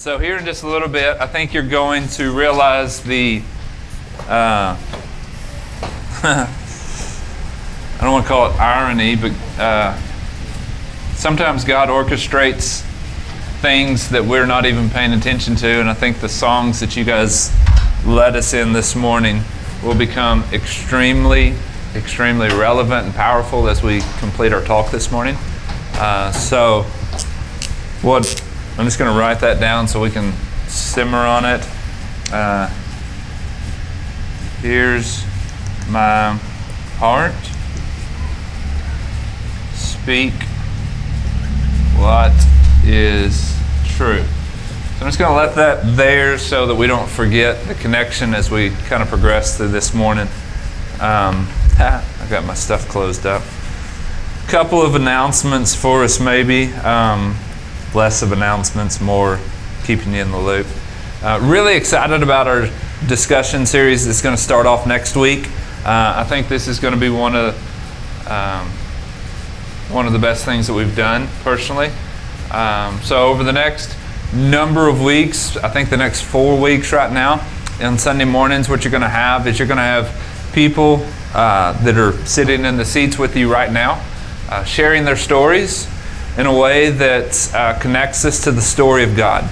So, here in just a little bit, I think you're going to realize the. Uh, I don't want to call it irony, but uh, sometimes God orchestrates things that we're not even paying attention to. And I think the songs that you guys led us in this morning will become extremely, extremely relevant and powerful as we complete our talk this morning. Uh, so, what I'm just going to write that down so we can simmer on it. Uh, here's my heart. Speak what is true. So I'm just going to let that there so that we don't forget the connection as we kind of progress through this morning. Um, I got my stuff closed up. A Couple of announcements for us, maybe. Um, less of announcements, more keeping you in the loop. Uh, really excited about our discussion series that's going to start off next week. Uh, I think this is going to be one of um, one of the best things that we've done personally. Um, so over the next number of weeks, I think the next four weeks right now, on Sunday mornings, what you're going to have is you're going to have people uh, that are sitting in the seats with you right now, uh, sharing their stories in a way that uh, connects us to the story of God.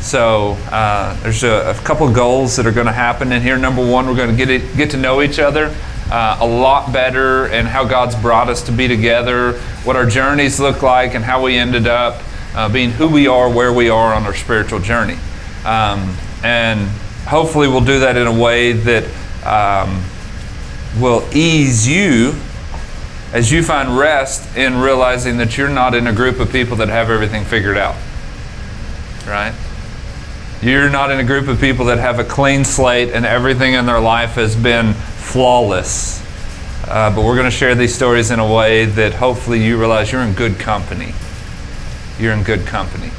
So uh, there's a, a, couple goals that are going to happen in here. Number one, we're going to get get to know each other uh, a lot better, and how God's brought us to be together, what our journeys look like, and how we ended up uh, being who we are, where we are on our spiritual journey. Um, and hopefully, we'll do that in a way that um, will ease you as you find rest in realizing that you're not in a group of people that have everything figured out. Right? You're not in a group of people that have a clean slate and everything in their life has been flawless. Uh, but we're going to share these stories in a way that hopefully you realize you're in good company. You're in good company.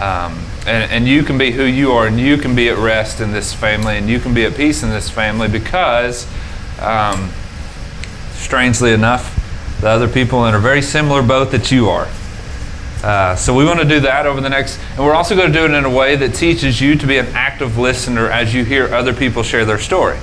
Um, and, and you can be who you are, and you can be at rest in this family, and you can be at peace in this family because um, strangely enough, the other people in a very similar boat that you are. Uh, so we want to do that over the next, and we're also going to do it in a way that teaches you to be an active listener as you hear other people share their story.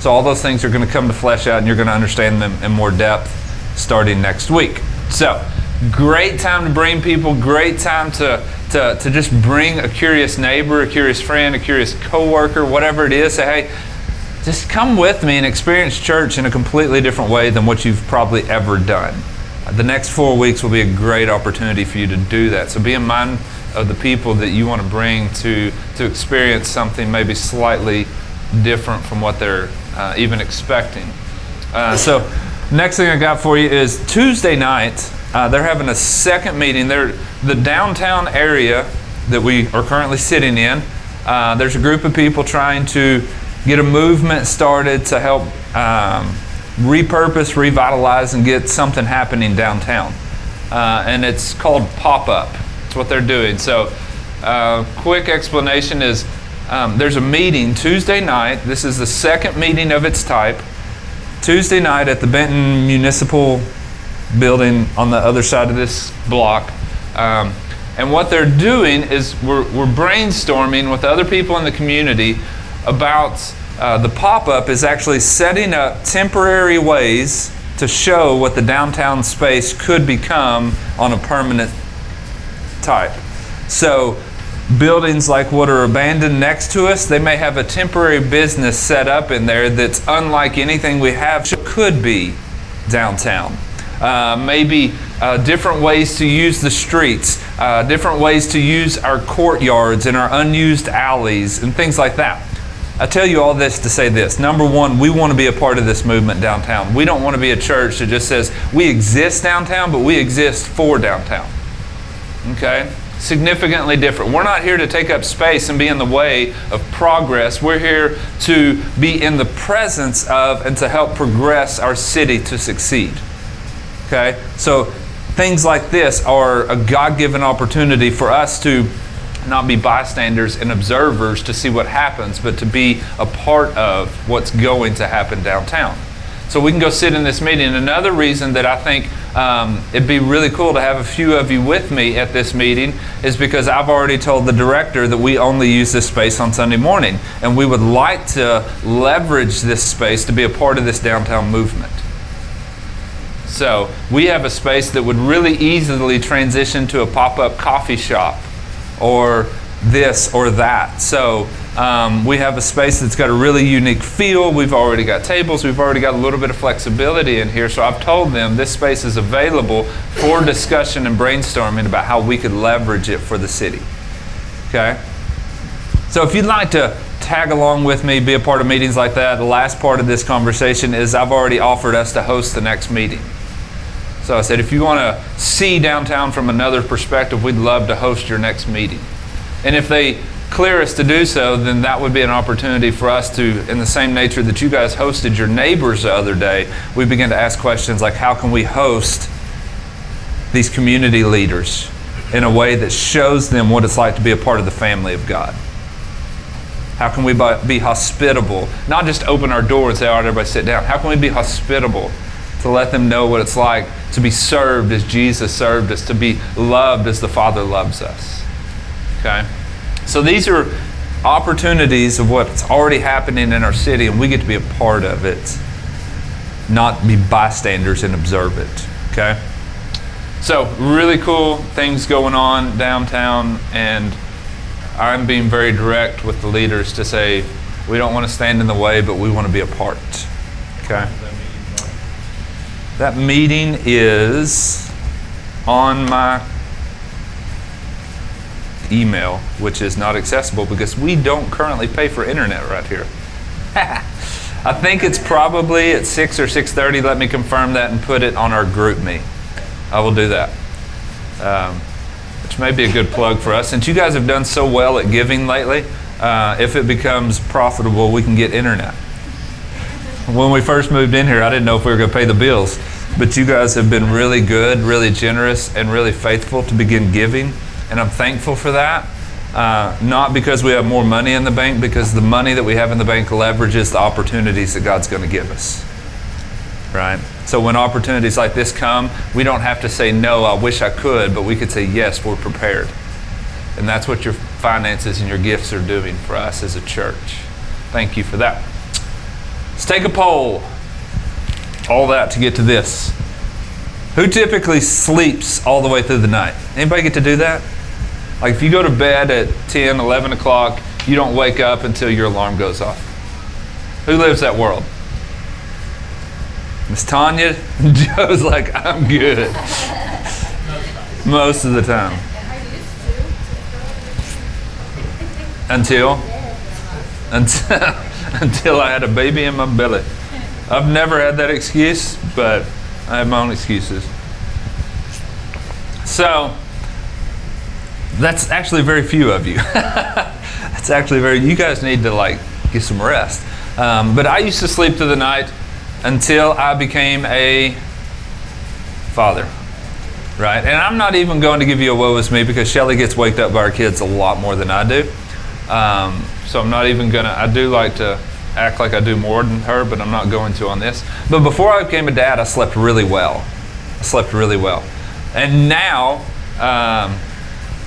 So all those things are going to come to flesh out, and you're going to understand them in more depth starting next week. So great time to bring people, great time to, to, to just bring a curious neighbor, a curious friend, a curious coworker, whatever it is. Say, hey, just come with me and experience church in a completely different way than what you've probably ever done. The next four weeks will be a great opportunity for you to do that. So be in mind of the people that you want to bring to, to experience something maybe slightly different from what they're uh, even expecting. Uh, so, next thing I got for you is Tuesday night. Uh, they're having a second meeting. They're the downtown area that we are currently sitting in. Uh, there's a group of people trying to get a movement started to help um, repurpose, revitalize, and get something happening downtown. Uh, and it's called Pop Up. That's what they're doing. So, uh, quick explanation is um, there's a meeting Tuesday night. This is the second meeting of its type. Tuesday night at the Benton Municipal Building on the other side of this block. Um, and what they're doing is we're, we're brainstorming with other people in the community about uh, the pop up is actually setting up temporary ways to show what the downtown space could become on a permanent type. So, buildings like what are abandoned next to us, they may have a temporary business set up in there that's unlike anything we have could be downtown. Uh, maybe uh, different ways to use the streets, uh, different ways to use our courtyards and our unused alleys, and things like that. I tell you all this to say this. Number one, we want to be a part of this movement downtown. We don't want to be a church that just says we exist downtown, but we exist for downtown. Okay? Significantly different. We're not here to take up space and be in the way of progress. We're here to be in the presence of and to help progress our city to succeed. Okay? So things like this are a God given opportunity for us to not be bystanders and observers to see what happens, but to be a part of what's going to happen downtown. So we can go sit in this meeting. Another reason that I think um, it'd be really cool to have a few of you with me at this meeting is because I've already told the director that we only use this space on Sunday morning. And we would like to leverage this space to be a part of this downtown movement. So we have a space that would really easily transition to a pop up coffee shop or this or that. So um, we have a space that's got a really unique feel. We've already got tables. We've already got a little bit of flexibility in here. So I've told them this space is available for discussion and brainstorming about how we could leverage it for the city. Okay? So if you'd like to tag along with me, be a part of meetings like that, the last part of this conversation is I've already offered us to host the next meeting. So I said, if you want to see downtown from another perspective, we'd love to host your next meeting. And if they clear us to do so, then that would be an opportunity for us to, in the same nature that you guys hosted your neighbors the other day, we begin to ask questions like how can we host these community leaders in a way that shows them what it's like to be a part of the family of God? How can we be hospitable? Not just open our door and say, all right, everybody sit down. How can we be hospitable to let them know what it's like to be served as Jesus served us, to be loved as the Father loves us? Okay? So these are opportunities of what's already happening in our city, and we get to be a part of it, not be bystanders and observe it. Okay? So, really cool things going on downtown, and I'm being very direct with the leaders to say we don't want to stand in the way, but we want to be a part. Okay? That meeting is on my email, which is not accessible because we don't currently pay for internet right here. I think it's probably at 6 or 6.30. Let me confirm that and put it on our GroupMe. I will do that. Um, which may be a good plug for us. Since you guys have done so well at giving lately, uh, if it becomes profitable, we can get internet. When we first moved in here, I didn't know if we were going to pay the bills. But you guys have been really good, really generous, and really faithful to begin giving and I'm thankful for that. Uh, not because we have more money in the bank, because the money that we have in the bank leverages the opportunities that God's going to give us. Right? So when opportunities like this come, we don't have to say, no, I wish I could, but we could say, yes, we're prepared. And that's what your finances and your gifts are doing for us as a church. Thank you for that. Let's take a poll. All that to get to this. Who typically sleeps all the way through the night? Anybody get to do that? Like if you go to bed at 10, 11 o'clock, you don't wake up until your alarm goes off. Who lives that world? Miss Tanya? Joe's like, I'm good. Most of the time. Until? Until, until I had a baby in my belly. I've never had that excuse, but I have my own excuses. So, that's actually very few of you. that's actually very, you guys need to like get some rest. Um, but I used to sleep through the night until I became a father. Right? And I'm not even going to give you a woe is me because Shelly gets waked up by our kids a lot more than I do. Um, so I'm not even going to, I do like to act like I do more than her, but I'm not going to on this. But before I became a dad, I slept really well. I slept really well. And now, um,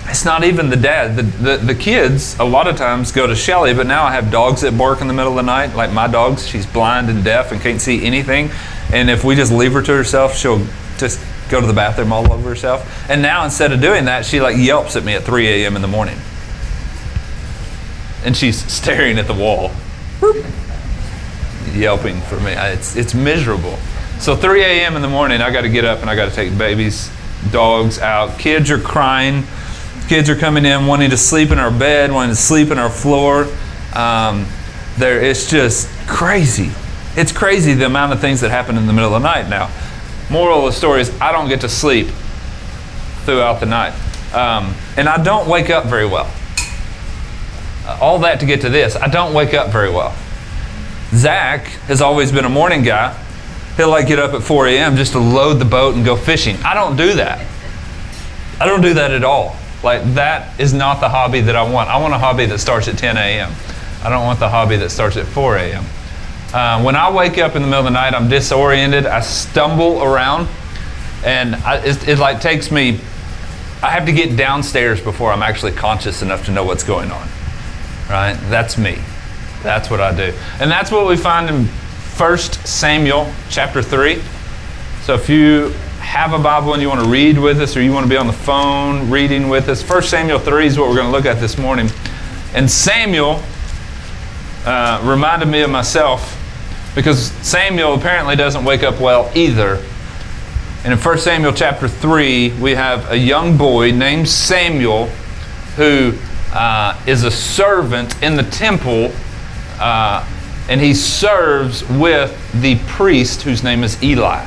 it's not even the dad. The, the, the, kids, a lot of times, go to Shelly, but now I have dogs that bark in the middle of the night. Like my dog's, she's blind and deaf and can't see anything. And if we just leave her to herself, she'll just go to the bathroom all over herself. And now, instead of doing that, she like yelps at me at 3 a.m. in the morning. And she's staring at the wall. Yelping for me. It's, it's miserable. So 3 a.m. in the morning, I got to get up and I got to take babies, dogs out. Kids are crying Kids are coming in wanting to sleep in our bed, wanting to sleep in our floor. Um, there, it's just crazy. It's crazy the amount of things that happen in the middle of the night now. Moral of the story is I don't get to sleep throughout the night. Um, and I don't wake up very well. Uh, all that to get to this, I don't wake up very well. Zach has always been a morning guy. He'll like get up at 4 a.m. just to load the boat and go fishing. I don't do that. I don't do that at all. Like, that is not the hobby that I want. I want a hobby that starts at 10 a.m. I don't want the hobby that starts at 4 a.m. Uh, when I wake up in the middle of the night, I'm disoriented. I stumble around. and I, it, it like takes me. I have to get downstairs before I'm actually conscious enough to know what's going on. Right? That's me. That's what I do, and that's what we find in 1 Samuel chapter three. So if you have a Bible and you want to read with us, or you want to be on the phone reading with us, 1 Samuel 3 is what we're going to look at this morning. And Samuel uh, reminded me of myself because Samuel apparently doesn't wake up well either. And in 1 Samuel chapter 3, we have a young boy named Samuel who uh, is a servant in the temple, uh, and he serves with the priest whose name is Eli.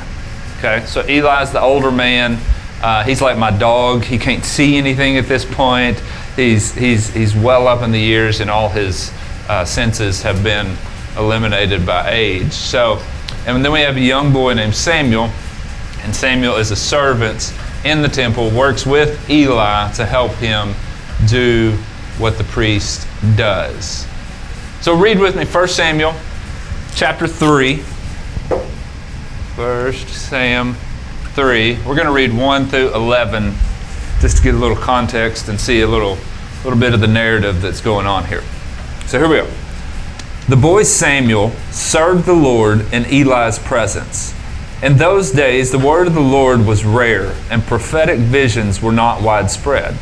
Okay, so Eli's the older man. Uh, he's like my dog. He can't see anything at this point. He's, he's, he's well up in the years, and all his uh, senses have been eliminated by age. So, and then we have a young boy named Samuel, and Samuel is a servant in the temple, works with Eli to help him do what the priest does. So read with me 1 Samuel chapter 3. 1 Sam 3. We're going to read 1 through 11 just to get a little context and see a little, little bit of the narrative that's going on here. So here we go. The boy Samuel served the Lord in Eli's presence. In those days, the word of the Lord was rare, and prophetic visions were not widespread.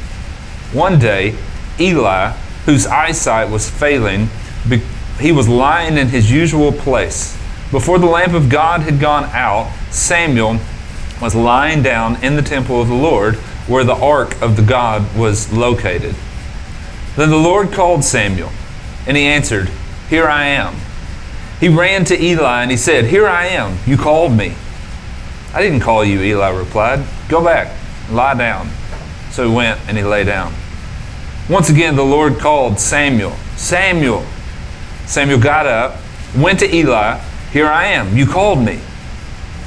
One day, Eli, whose eyesight was failing, he was lying in his usual place. Before the lamp of God had gone out, Samuel was lying down in the temple of the Lord, where the ark of the God was located. Then the Lord called Samuel, and he answered, here I am. He ran to Eli and he said, Here I am. You called me. I didn't call you, Eli replied. Go back, lie down. So he went and he lay down. Once again, the Lord called Samuel. Samuel. Samuel got up, went to Eli. Here I am. You called me.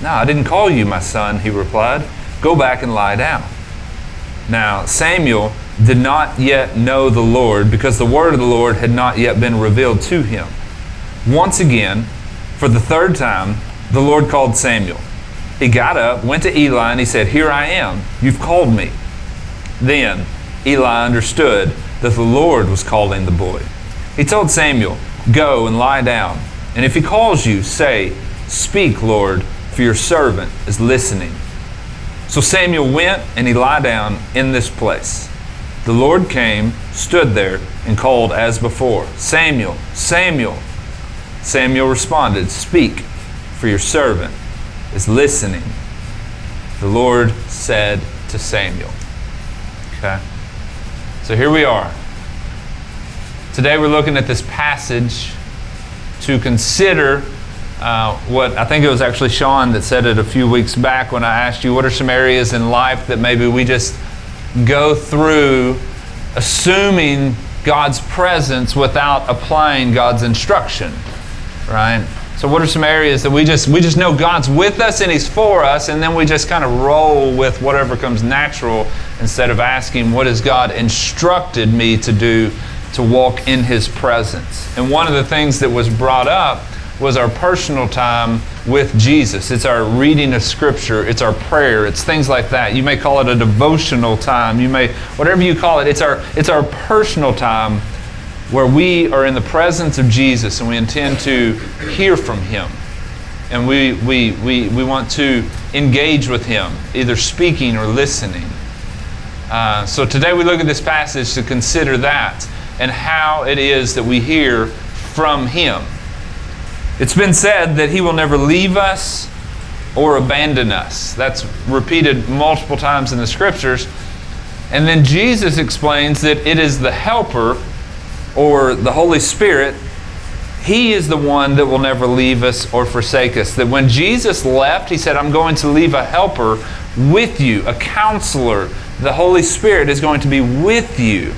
No, I didn't call you, my son, he replied. Go back and lie down. Now, Samuel did not yet know the Lord because the word of the Lord had not yet been revealed to him. Once again, for the third time, the Lord called Samuel. He got up, went to Eli, and he said, Here I am. You've called me. Then Eli understood that the Lord was calling the boy. He told Samuel, Go and lie down. And if he calls you, say, Speak, Lord, for your servant is listening. So Samuel went and he lay down in this place. The Lord came, stood there, and called as before Samuel, Samuel. Samuel responded, Speak, for your servant is listening. The Lord said to Samuel. Okay? So here we are. Today we're looking at this passage to consider uh, what I think it was actually Sean that said it a few weeks back when I asked you what are some areas in life that maybe we just go through assuming God's presence without applying God's instruction, right? So what are some areas that we just we just know God's with us and he's for us and then we just kind of roll with whatever comes natural instead of asking what has God instructed me to do to walk in his presence. And one of the things that was brought up was our personal time with Jesus. It's our reading of Scripture, it's our prayer, it's things like that. You may call it a devotional time. You may, whatever you call it, it's our, it's our personal time where we are in the presence of Jesus and we intend to hear from Him. And we, we, we, we want to engage with Him, either speaking or listening. Uh, so today we look at this passage to consider that and how it is that we hear from Him. It's been said that He will never leave us or abandon us. That's repeated multiple times in the scriptures. And then Jesus explains that it is the Helper or the Holy Spirit. He is the one that will never leave us or forsake us. That when Jesus left, He said, I'm going to leave a helper with you, a counselor. The Holy Spirit is going to be with you.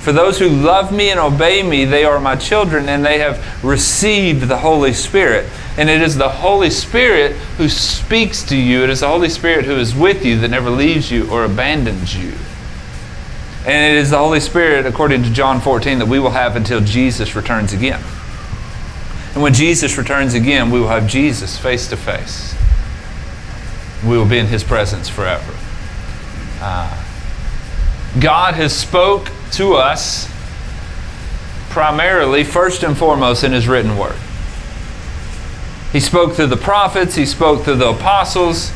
For those who love me and obey me, they are my children, and they have received the Holy Spirit. And it is the Holy Spirit who speaks to you. It is the Holy Spirit who is with you that never leaves you or abandons you. And it is the Holy Spirit, according to John 14, that we will have until Jesus returns again. And when Jesus returns again, we will have Jesus face to face. we will be in his presence forever. Uh, God has spoke to us primarily, first and foremost, in his written word. He spoke through the prophets, he spoke through the apostles.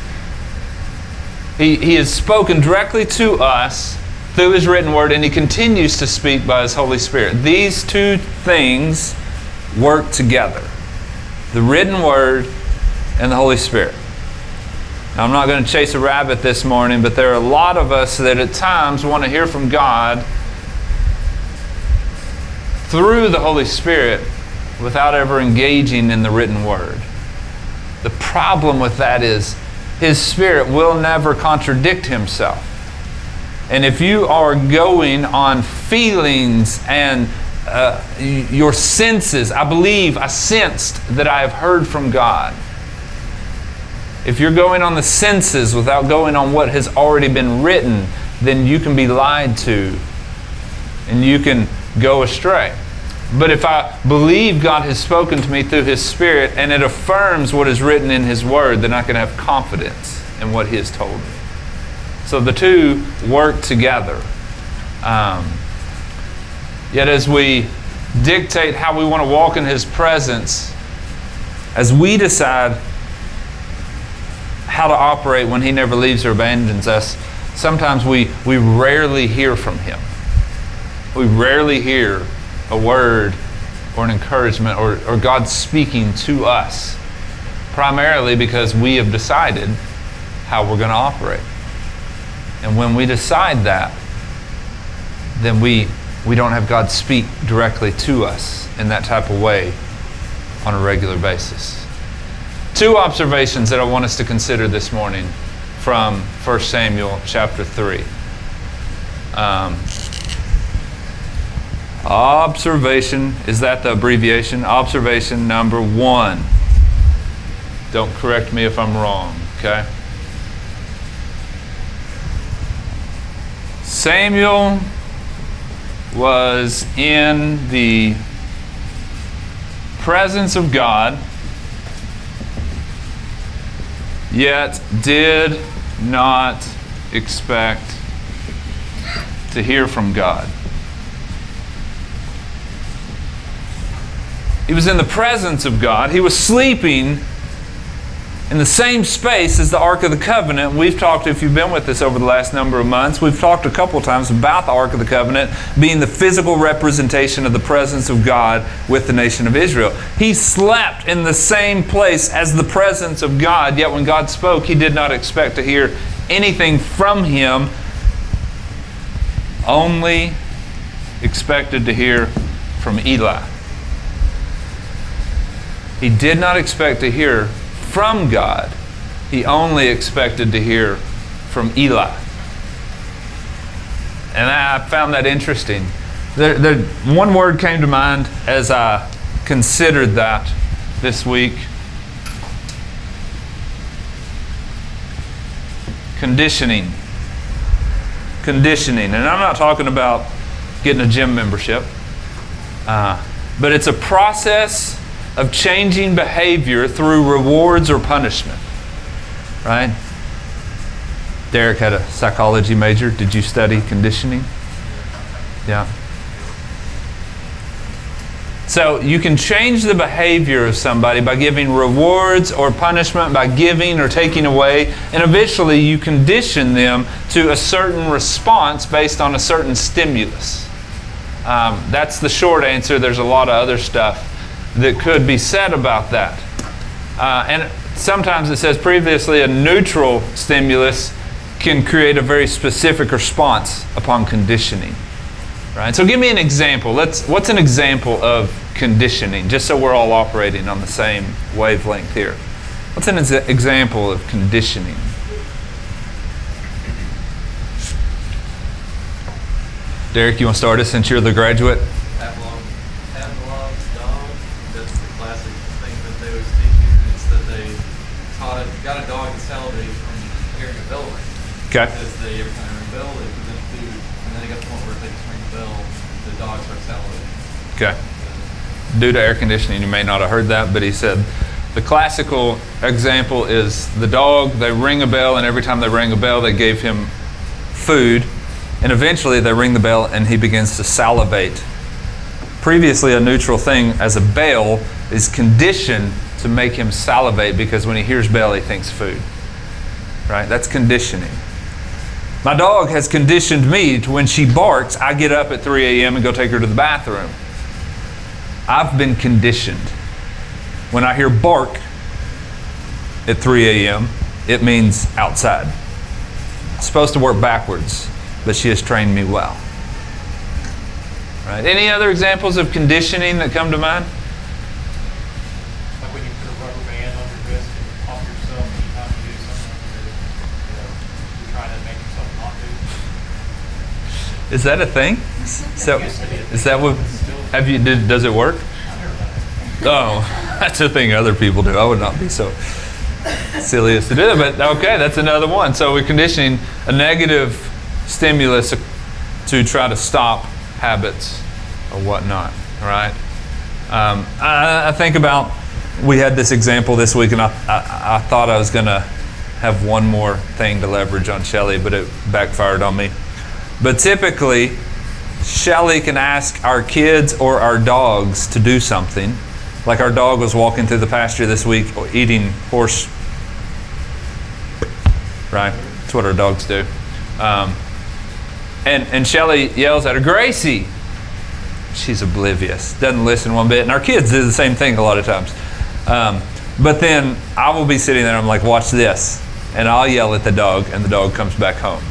He, he has spoken directly to us through his written word, and he continues to speak by his Holy Spirit. These two things work together the written word and the Holy Spirit. Now, I'm not going to chase a rabbit this morning, but there are a lot of us that at times want to hear from God through the Holy Spirit without ever engaging in the written word. The problem with that is his spirit will never contradict himself. And if you are going on feelings and uh, your senses, I believe, I sensed that I have heard from God. If you're going on the senses without going on what has already been written, then you can be lied to and you can go astray. But if I believe God has spoken to me through His Spirit and it affirms what is written in His Word, then I can have confidence in what He has told me. So the two work together. Um, yet as we dictate how we want to walk in His presence, as we decide how to operate when He never leaves or abandons us, sometimes we, we rarely hear from Him. We rarely hear a word or an encouragement or, or God speaking to us, primarily because we have decided how we're going to operate. And when we decide that, then we, we don't have God speak directly to us in that type of way on a regular basis. Two observations that I want us to consider this morning from 1 Samuel chapter 3. Um, Observation, is that the abbreviation? Observation number one. Don't correct me if I'm wrong, okay? Samuel was in the presence of God, yet did not expect to hear from God. He was in the presence of God. He was sleeping in the same space as the Ark of the Covenant. We've talked, if you've been with us over the last number of months, we've talked a couple times about the Ark of the Covenant being the physical representation of the presence of God with the nation of Israel. He slept in the same place as the presence of God, yet when God spoke, he did not expect to hear anything from him, only expected to hear from Eli. He did not expect to hear from God, he only expected to hear from Eli. And I found that interesting. There, there, one word came to mind as I considered that this week conditioning. Conditioning. And I'm not talking about getting a gym membership, uh, but it's a process of changing behavior through rewards or punishment. Right? Derek had a psychology major. Did you study conditioning? Yeah. So you can change the behavior of somebody by giving rewards or punishment, by giving or taking away, and eventually you condition them to a certain response based on a certain stimulus. Um, that's the short answer. There's a lot of other stuff that could be said about that. Uh, and sometimes it says previously a neutral stimulus can create a very specific response upon conditioning. Right? So give me an example. Let's what's an example of conditioning just so we're all operating on the same wavelength here. What's an ex- example of conditioning? Derek, you want to start us since you're the graduate? Bell ring. Okay. Because they every time they ring a bell, they present food, and then they got to the point where if they just ring the bell, the dog starts salivating. Okay. Due to air conditioning, you may not have heard that, but he said The classical example is the dog, they ring a bell, and every time they ring a bell, they gave him food. And eventually they ring the bell and he begins to salivate. Previously, a neutral thing as a bell is conditioned to make him salivate because when he hears bell, he thinks food. Right? That's conditioning. My dog has conditioned me to when she barks, I get up at 3 a.m. and go take her to the bathroom. I've been conditioned. When I hear bark at 3 a.m., it means outside. It's supposed to work backwards, but she has trained me well. Right? Any other examples of conditioning that come to mind? Like when you put a rubber band on your wrist and pump yourself anytime you do something, you're, you know, you're trying to make yourself not do. Is that a thing? So, is that what? Have you? Did, does it work? Oh, that's a thing other people do. I would not be so silly as to do that. But okay, that's another one. So we're conditioning a negative stimulus to try to stop habits or whatnot. Right? Um, I, I think about we had this example this week, and I, I, I thought I was going to have one more thing to leverage on Shelly, but it backfired on me. But typically, Shelly can ask our kids or our dogs to do something. Like our dog was walking through the pasture this week eating horse. Right? That's what our dogs do. Um, and, and Shelly yells at her, Gracie! She's oblivious, doesn't listen one bit. And our kids do the same thing a lot of times. Um, but then I will be sitting there, I'm like, watch this. And I'll yell at the dog, and the dog comes back home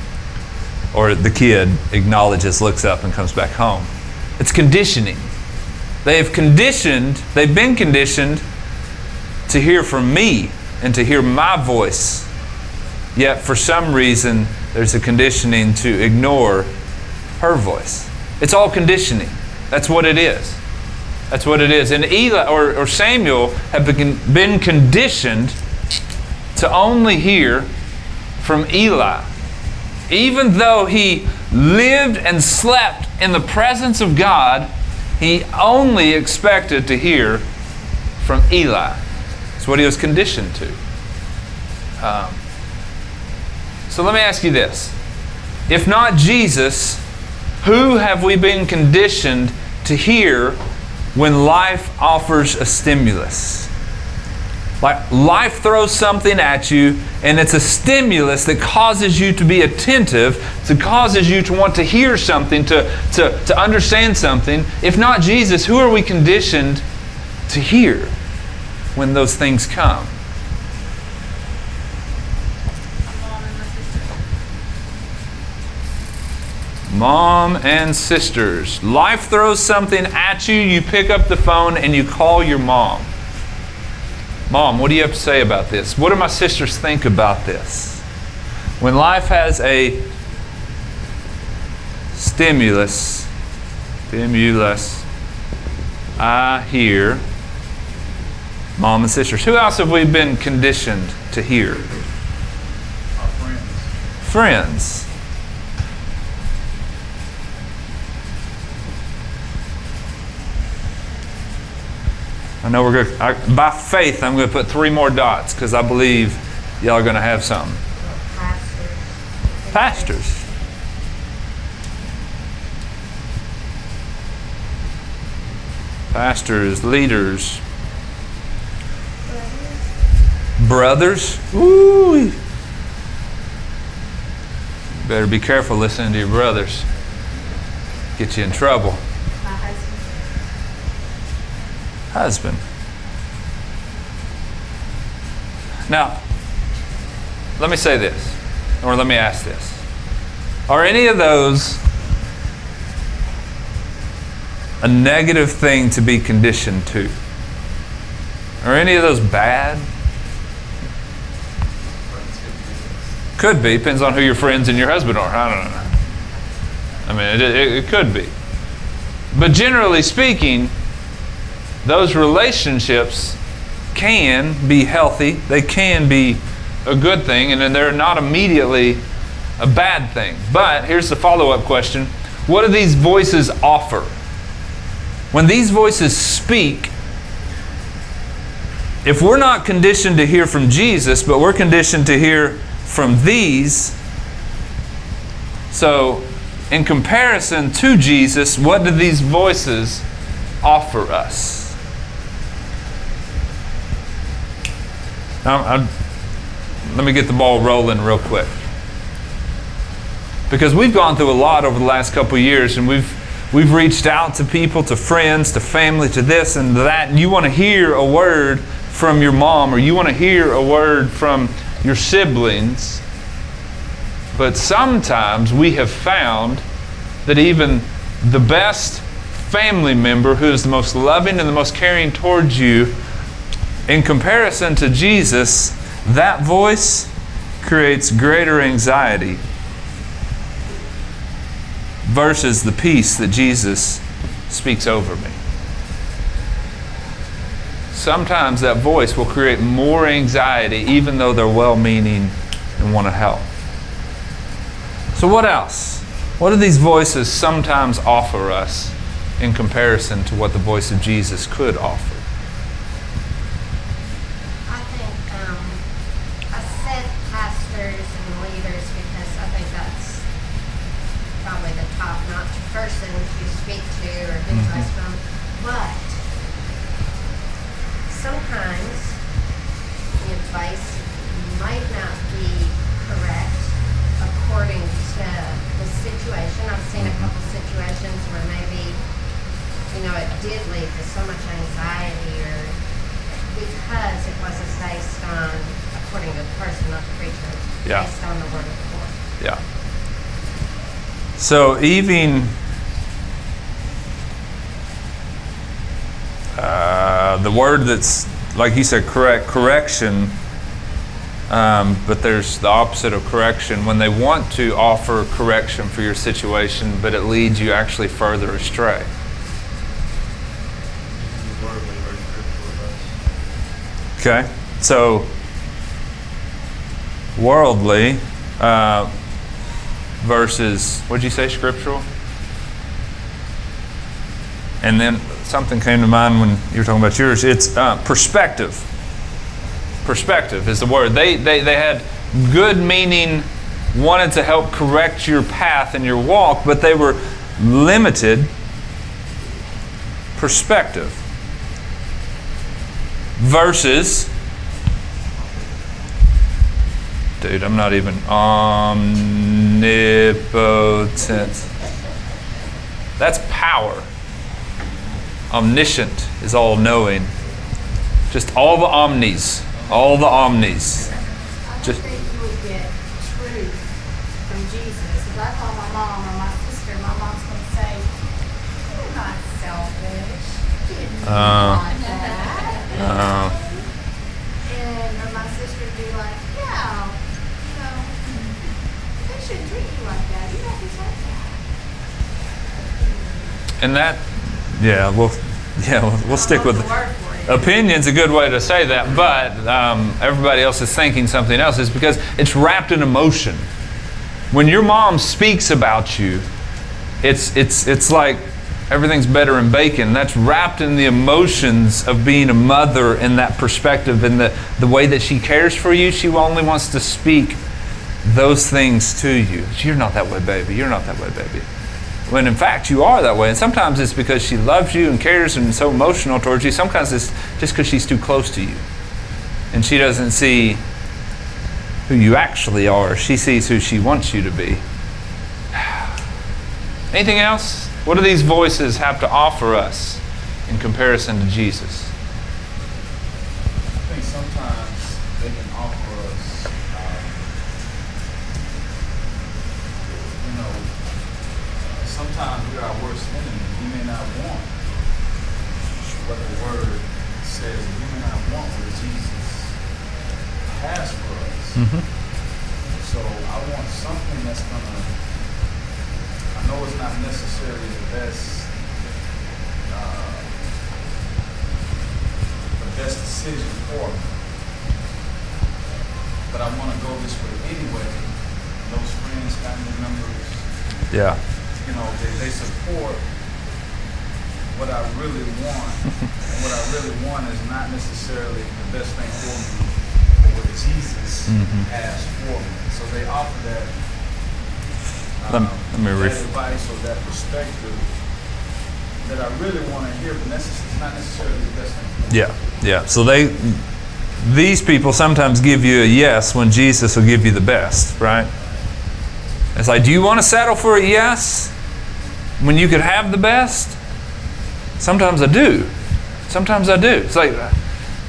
or the kid acknowledges, looks up, and comes back home. It's conditioning. They have conditioned, they've been conditioned to hear from me and to hear my voice. Yet, for some reason, there's a conditioning to ignore her voice. It's all conditioning. That's what it is. That's what it is. And Eli or, or Samuel have been, been conditioned to only hear from Eli even though he lived and slept in the presence of God, he only expected to hear from Eli. It's what he was conditioned to. Um, so let me ask you this if not Jesus, who have we been conditioned to hear when life offers a stimulus? Like life throws something at you, and it's a stimulus that causes you to be attentive, to causes you to want to hear something, to, to, to understand something. If not Jesus, who are we conditioned to hear when those things come? Mom and sisters. Life throws something at you, you pick up the phone and you call your mom. Mom, what do you have to say about this? What do my sisters think about this? When life has a stimulus, stimulus, I hear mom and sisters. Who else have we been conditioned to hear? Our friends. Friends. I know we're going to, by faith, I'm going to put three more dots because I believe y'all are going to have something. Pastors. Pastors, leaders, brothers. Ooh. Better be careful listening to your brothers. Get you in trouble. Husband. Now, let me say this, or let me ask this. Are any of those a negative thing to be conditioned to? Are any of those bad? Could be. Depends on who your friends and your husband are. I don't know. I mean, it, it, it could be. But generally speaking, those relationships can be healthy, they can be a good thing, and they're not immediately a bad thing. But here's the follow up question What do these voices offer? When these voices speak, if we're not conditioned to hear from Jesus, but we're conditioned to hear from these, so in comparison to Jesus, what do these voices offer us? Now, I'm- let me get the ball rolling real quick. Because we've gone through a lot over the last couple years and we've we've reached out to people, to friends, to family, to this and that, and you want to hear a word from your mom or you want to hear a word from your siblings. But sometimes we have found that even the best family member who is the most loving and the most caring towards you, in comparison to Jesus, that voice creates greater anxiety versus the peace that Jesus speaks over me. Sometimes that voice will create more anxiety, even though they're well meaning and want to help. So, what else? What do these voices sometimes offer us in comparison to what the voice of Jesus could offer? I think um, I said pastors and leaders because I think that's probably the top-notch person to speak to or get advice from. But sometimes the advice might not be correct according to the situation. I've seen a couple situations where maybe, you know, it did lead to so much anxiety or because it wasn't based on, according to the person, not the preacher, Yeah. based on the word of the Lord. Yeah. So even uh, the word that's like you said, correct correction. Um, but there's the opposite of correction when they want to offer correction for your situation, but it leads you actually further astray. Okay, so worldly uh, versus what'd you say, scriptural? And then something came to mind when you were talking about yours. It's uh, perspective. Perspective is the word. They, they, they had good meaning, wanted to help correct your path and your walk, but they were limited perspective versus dude i'm not even omnipotent. That's power. Omniscient is all knowing just all the omnis all the omnis I Just- think you would get truth from Jesus. If I call my mom or my sister, my mom's going to say, "You're not selfish. You didn't Uh. want that." uh, And my sister would be like, "Yeah, you know, they shouldn't treat you like that. You don't deserve that." and that yeah we'll yeah we'll, we'll stick with it? Opinion's a good way to say that, but um, everybody else is thinking something else. Is because it's wrapped in emotion. When your mom speaks about you, it's it's it's like everything's better in bacon. That's wrapped in the emotions of being a mother in that perspective and the, the way that she cares for you. She only wants to speak those things to you. You're not that way, baby. You're not that way, baby when in fact you are that way. And sometimes it's because she loves you and cares and is so emotional towards you. Sometimes it's just because she's too close to you. And she doesn't see who you actually are. She sees who she wants you to be. Anything else? What do these voices have to offer us in comparison to Jesus? I think sometimes they can offer us, um, you know, sometimes we're our worst enemy. We may not want what the word says. We may not want what Jesus has for us. So I want something that's gonna. I know it's not necessarily the best. Uh, the best decision for me. But I want to go this way anyway. Those friends, family members, Yeah. you know, they, they support what I really want. and what I really want is not necessarily the best thing for me, what Jesus Mhm. has for me. So they offer that, Let um, me- let me that ref- advice or that perspective that I really want to hear, but necess- it's not necessarily the best thing. Yeah, yeah. So they, these people sometimes give you a yes when Jesus will give you the best, right? It's like, do you want to settle for a yes when you could have the best? Sometimes I do. Sometimes I do. It's like,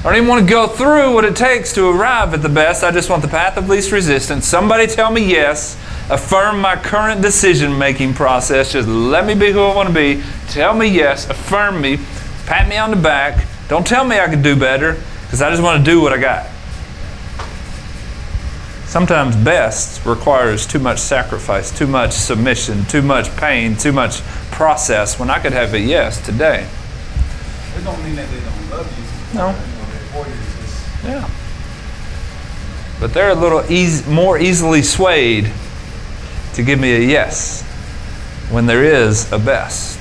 I don't even want to go through what it takes to arrive at the best. I just want the path of least resistance. Somebody tell me yes. Affirm my current decision making process. Just let me be who I want to be. Tell me yes. Affirm me. Pat me on the back. Don't tell me I could do better because I just want to do what I got. Sometimes best requires too much sacrifice, too much submission, too much pain, too much process when I could have a yes today. It don't mean that they don't love you. No. You know, they're for you. It's just, Yeah. But they're a little eas more easily swayed to give me a yes when there is a best.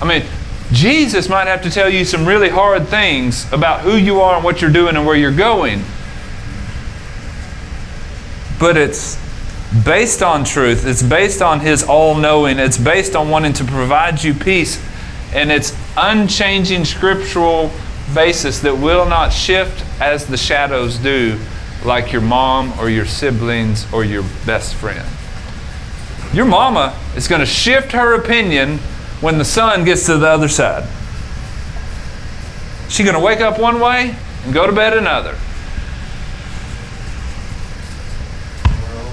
I mean, Jesus might have to tell you some really hard things about who you are and what you're doing and where you're going. But it's based on truth, it's based on His all knowing, it's based on wanting to provide you peace, and it's unchanging scriptural basis that will not shift as the shadows do, like your mom or your siblings or your best friend. Your mama is going to shift her opinion when the sun gets to the other side. She's going to wake up one way and go to bed another. We're all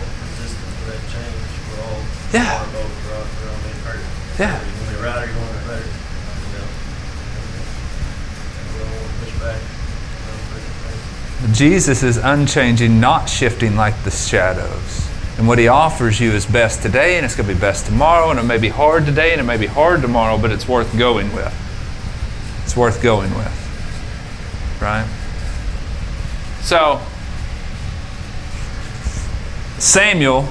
Jesus is unchanging, not shifting like the shadows. And what he offers you is best today, and it's going to be best tomorrow, and it may be hard today, and it may be hard tomorrow, but it's worth going with. It's worth going with. Right? So, Samuel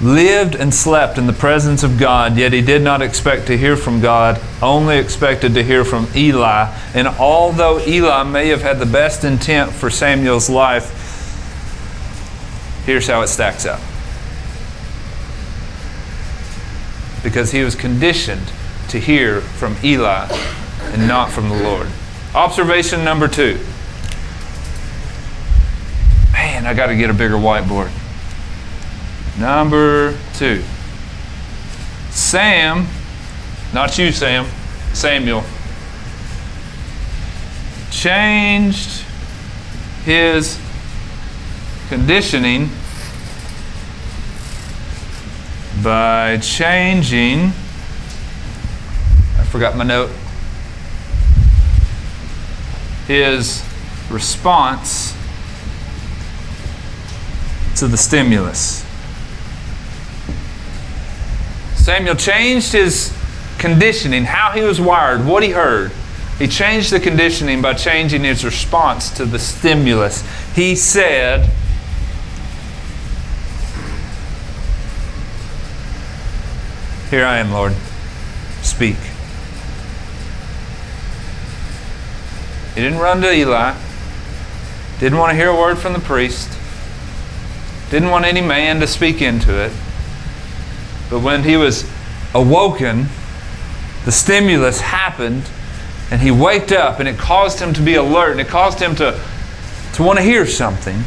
lived and slept in the presence of God, yet he did not expect to hear from God, only expected to hear from Eli. And although Eli may have had the best intent for Samuel's life, here's how it stacks up. Because he was conditioned to hear from Eli and not from the Lord. Observation number two. Man, I got to get a bigger whiteboard. Number two. Sam, not you, Sam, Samuel, changed his conditioning by changing. I forgot my note. His response to the stimulus. Samuel changed his conditioning, how he was wired, what he heard. He changed the conditioning by changing his response to the stimulus. He said, Here I am, Lord. Speak. He didn't run to Eli. Didn't want to hear a word from the priest. Didn't want any man to speak into it. But when he was awoken, the stimulus happened, and he waked up, and it caused him to be alert, and it caused him to, to want to hear something.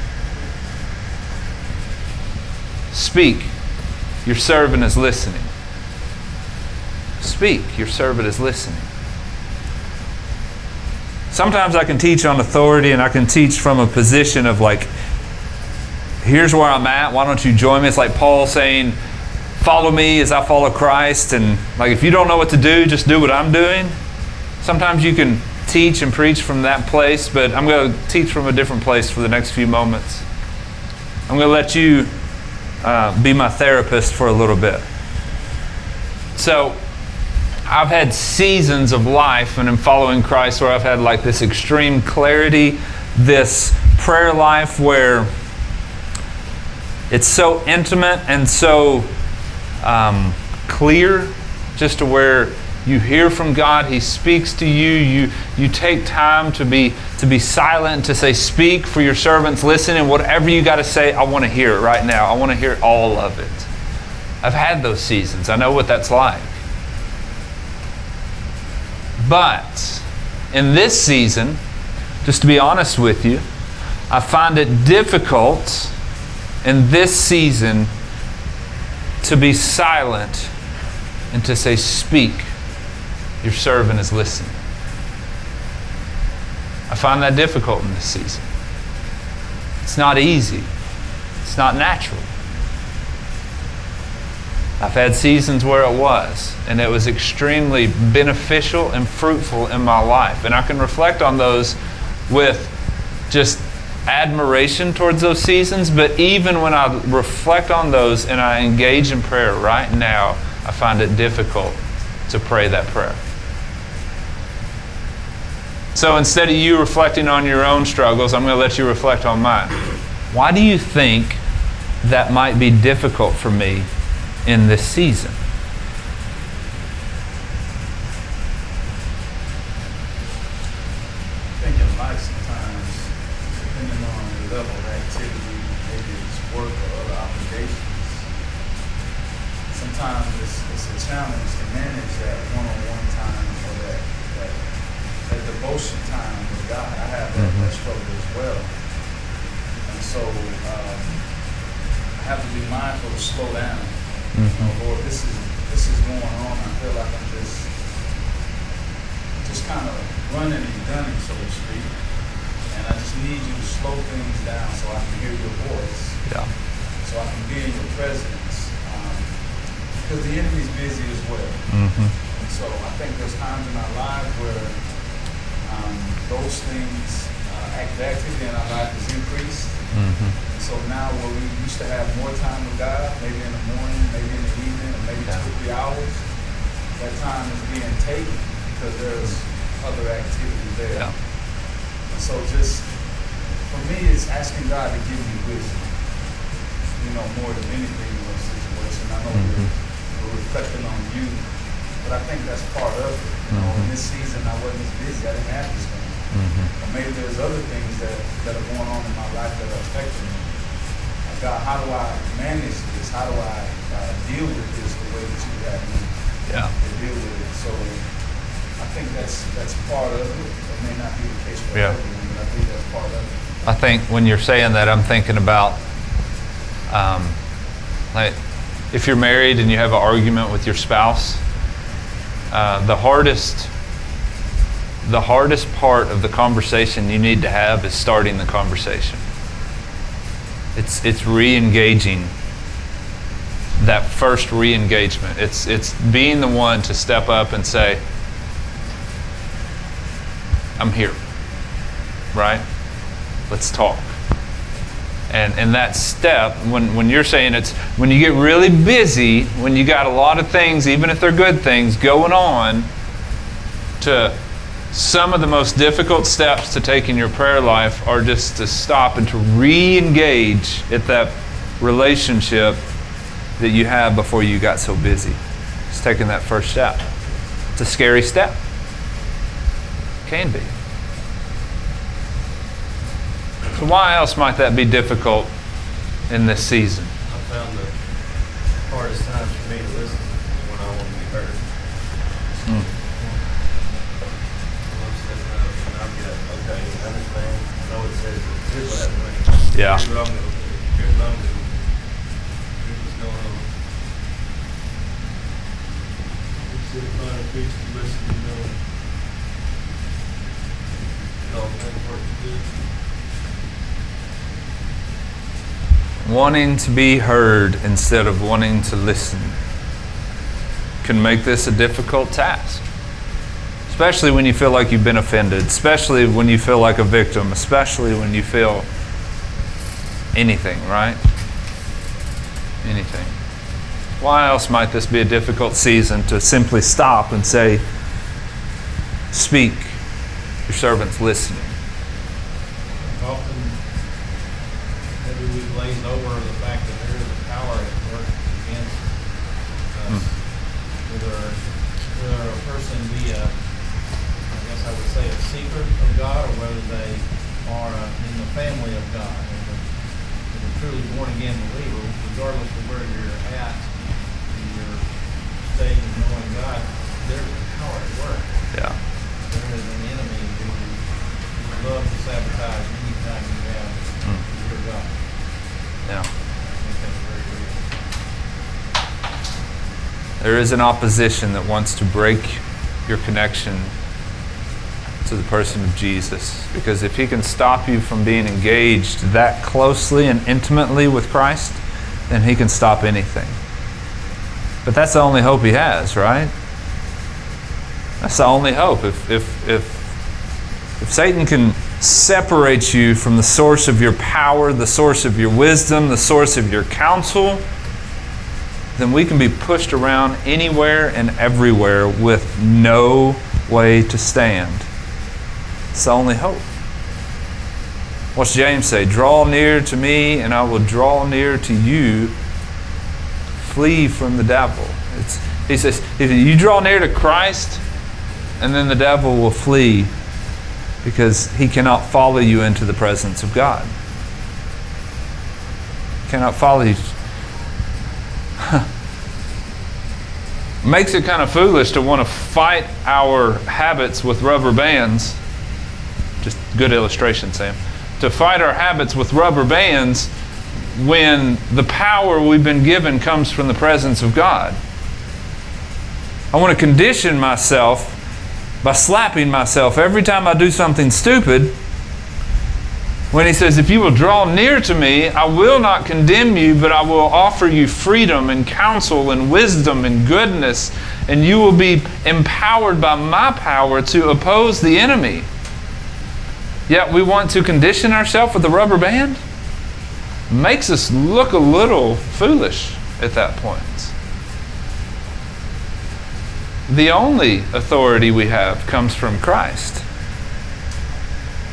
Speak. Your servant is listening. Speak. Your servant is listening. Sometimes I can teach on authority and I can teach from a position of like, here's where I'm at. Why don't you join me? It's like Paul saying, follow me as I follow Christ. And like, if you don't know what to do, just do what I'm doing. Sometimes you can teach and preach from that place, but I'm going to teach from a different place for the next few moments. I'm going to let you uh, be my therapist for a little bit. So, I've had seasons of life and in following Christ where I've had like this extreme clarity, this prayer life where it's so intimate and so um, clear, just to where you hear from God, He speaks to you, you, you take time to be, to be silent, to say, Speak for your servants, listen, and whatever you got to say, I want to hear it right now. I want to hear all of it. I've had those seasons, I know what that's like. But in this season, just to be honest with you, I find it difficult in this season to be silent and to say, Speak. Your servant is listening. I find that difficult in this season. It's not easy, it's not natural. I've had seasons where it was, and it was extremely beneficial and fruitful in my life. And I can reflect on those with just admiration towards those seasons, but even when I reflect on those and I engage in prayer right now, I find it difficult to pray that prayer. So instead of you reflecting on your own struggles, I'm going to let you reflect on mine. Why do you think that might be difficult for me in this season? Struggle as well. And so, um, I have to be mindful to slow down. You know, Lord, this is, this is going on. I feel like I'm just, just kind of running and gunning, so to speak. And I just need you to slow things down so I can hear your voice, Yeah. so I can be in your presence. Um, because the enemy's busy as well. Mm-hmm. And so I think there's times in our lives where um, those things, activity in our life is increased. Mm-hmm. So now where we used to have more time with God, maybe in the morning, maybe in the evening, or maybe two three hours, that time is being taken because there's other activity there. Yeah. And so just, for me, it's asking God to give me wisdom, you know, more than anything in those situations. I know we're, Mhm. we're reflecting on you, but I think that's part of it. You know, in Mhm. this season, I wasn't as busy. I didn't have this. Mm-hmm. Or maybe there's other things that, that are going on in my life that are affecting me. Like, God, how do I manage this? How do I uh, deal with this the way that you have me Yeah. to deal with it? So I think that's that's part of it. It may not be the case for Yeah. everyone, but I think that's part of it. I think when you're saying that, I'm thinking about um, like if you're married and you have an argument with your spouse, uh, the hardest the hardest part of the conversation you need to have is starting the conversation. It's it's re-engaging that first re-engagement. It's it's being the one to step up and say, "I'm here." Right? let's talk. And and that step, when, when you're saying it's when you get really busy, when you got a lot of things, even if they're good things, going on, to some of the most difficult steps to take in your prayer life are just to stop and to re-engage at that relationship that you had before you got so busy. It's taking that first step. It's a scary step. Can be. So why else might that be difficult in this season? I found the hardest time for me to listen is when I want to be heard. Hmm. When I'm sitting up and I've got, okay, I understand, I know it says, it. here's what happened. to me. Yeah. Here's what I'm gonna do, here's what I'm gonna do. Here's what's going on. Instead of trying to preach and listen, you know. It all kind of works good. Wanting to be heard instead of wanting to listen can make this a difficult task. Especially when you feel like you've been offended, especially when you feel like a victim, especially when you feel anything, right? Anything. Why else might this be a difficult season to simply stop and say, Speak, your servant's listening? often maybe we glaze over the fact that there is a power at work against us. whether, whether a person be a, I guess I would say a seeker of God, or whether they are uh, in the family of God. As a, as a truly born again believer, regardless of where you're at in your stage of knowing God, there's a power at work. Yeah. There is an enemy who would love to sabotage anytime you have Mm. your God. Yeah. I think that's very real. There is an opposition that wants to break your connection to the person of Jesus. Because if he can stop you from being engaged that closely and intimately with Christ, then he can stop anything. But that's the only hope he has, right? That's the only hope. If, if, if, if Satan can separate you from the source of your power, the source of your wisdom, the source of your counsel, then we can be pushed around anywhere and everywhere with no way to stand. It's the only hope. What's James say? Draw near to me, and I will draw near to you. Flee from the devil. It's, he says, if you draw near to Christ, and then the devil will flee because he cannot follow you into the presence of God. Cannot follow you makes it kind of foolish to want to fight our habits with rubber bands. Good illustration, Sam. To fight our habits with rubber bands when the power we've been given comes from the presence of God. I want to condition myself by slapping myself every time I do something stupid. When he says, If you will draw near to me, I will not condemn you, but I will offer you freedom and counsel and wisdom and goodness, and you will be empowered by my power to oppose the enemy. Yet we want to condition ourselves with a rubber band? Makes us look a little foolish at that point. The only authority we have comes from Christ.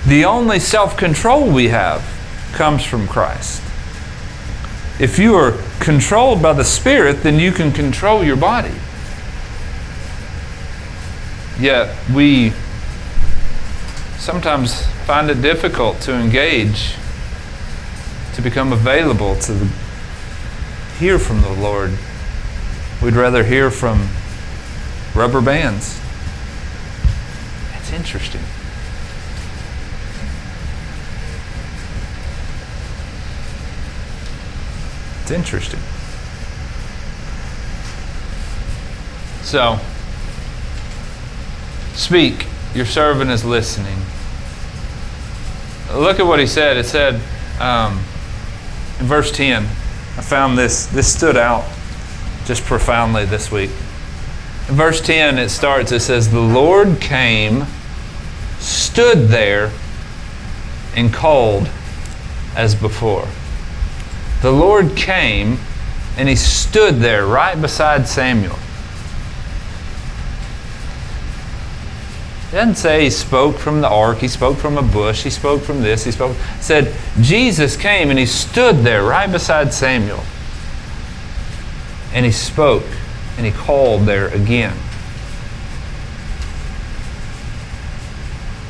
The only self control we have comes from Christ. If you are controlled by the Spirit, then you can control your body. Yet we sometimes find it difficult to engage, to become available, to hear from the Lord. We'd rather hear from rubber bands. That's interesting. It's interesting. So, speak. Your servant is listening. Look at what he said. It said um, in verse 10. I found this, this stood out just profoundly this week. In verse 10, it starts, it says, The Lord came, stood there, and called as before. The Lord came, and he stood there right beside Samuel. Doesn't say he spoke from the ark, he spoke from a bush, he spoke from this, he spoke. Said Jesus came and he stood there right beside Samuel. And he spoke and he called there again.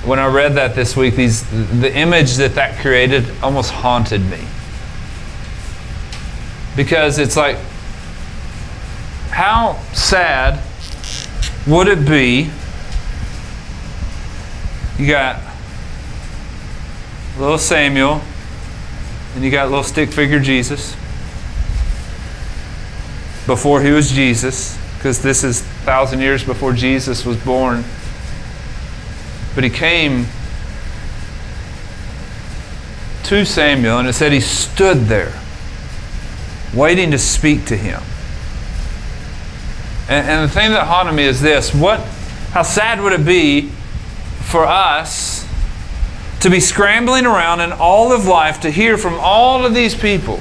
When I read that this week, these, the image that that created almost haunted me. Because it's like, how sad would it be? You got little Samuel, and you got little stick figure Jesus before he was Jesus, because this is thousand years before Jesus was born. But he came to Samuel, and it said he stood there, waiting to speak to him. And, and the thing that haunted me is this: what? How sad would it be for us to be scrambling around in all of life to hear from all of these people?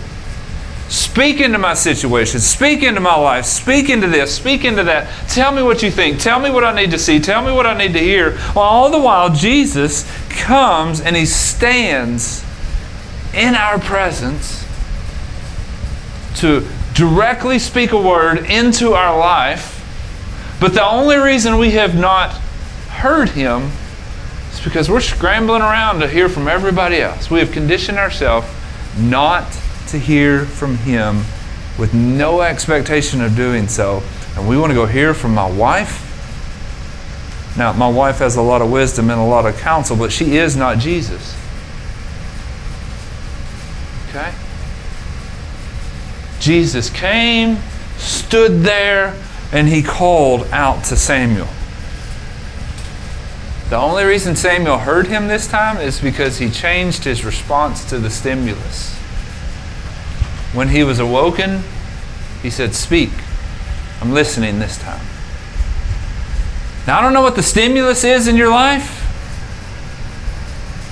Speak into my situation. Speak into my life. Speak into this. Speak into that. Tell me what you think. Tell me what I need to see. Tell me what I need to hear. Well, all the while, Jesus comes and he stands in our presence to directly speak a word into our life But the only reason we have not heard him is because we're scrambling around to hear from everybody else. We have conditioned ourselves not to hear from him with no expectation of doing so. And we want to go hear from my wife. Now, my wife has a lot of wisdom and a lot of counsel, but she is not Jesus. Okay? Jesus came, stood there, and he called out to Samuel. The only reason Samuel heard him this time is because he changed his response to the stimulus. When he was awoken, he said, Speak. I'm listening this time. Now, I don't know what the stimulus is in your life.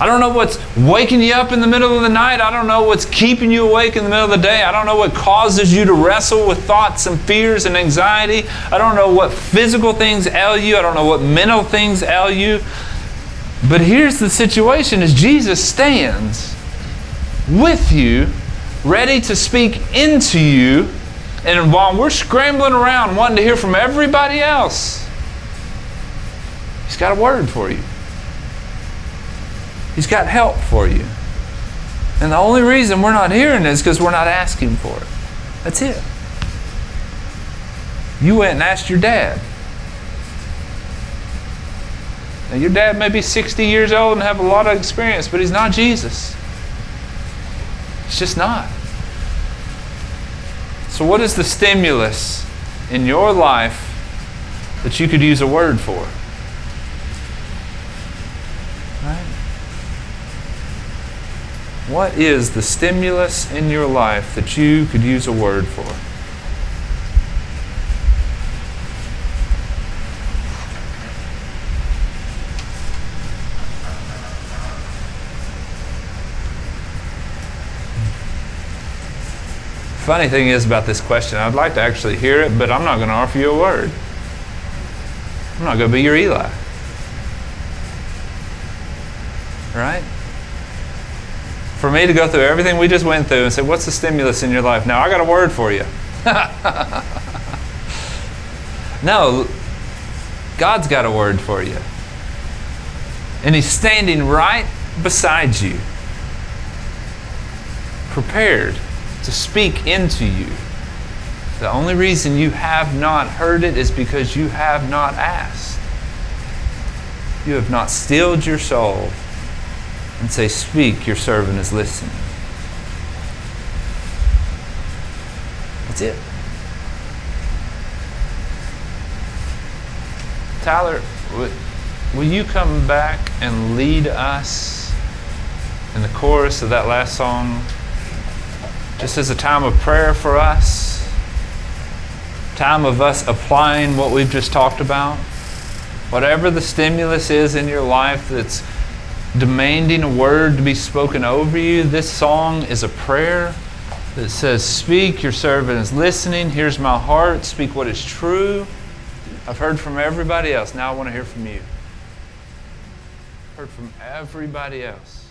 I don't know what's waking you up in the middle of the night. I don't know what's keeping you awake in the middle of the day. I don't know what causes you to wrestle with thoughts and fears and anxiety. I don't know what physical things ail you. I don't know what mental things ail you. But here's the situation is Jesus stands with you, ready to speak into you. And while we're scrambling around wanting to hear from everybody else, He's got a word for you. He's got help for you. And the only reason we're not hearing is because we're not asking for it. That's it. You went and asked your dad. Now, your dad may be 60 years old and have a lot of experience, but he's not Jesus. It's just not. So, what is the stimulus in your life that you could use a word for? What is the stimulus in your life that you could use a word for? Funny thing is about this question, I'd like to actually hear it, but I'm not going to offer you a word. I'm not going to be your Eli. Right? For me to go through everything we just went through and say, What's the stimulus in your life? Now, I got a word for you. no, God's got a word for you. And He's standing right beside you, prepared to speak into you. The only reason you have not heard it is because you have not asked. You have not stilled your soul and say, Speak, your servant is listening. That's it. Tyler, will you come back and lead us in the chorus of that last song? Just as a time of prayer for us, time of us applying what we've just talked about. Whatever the stimulus is in your life that's demanding a word to be spoken over you, this song is a prayer that says, Speak, your servant is listening. Here's my heart. Speak what is true. I've heard from everybody else. Now I want to hear from you. Heard from everybody else.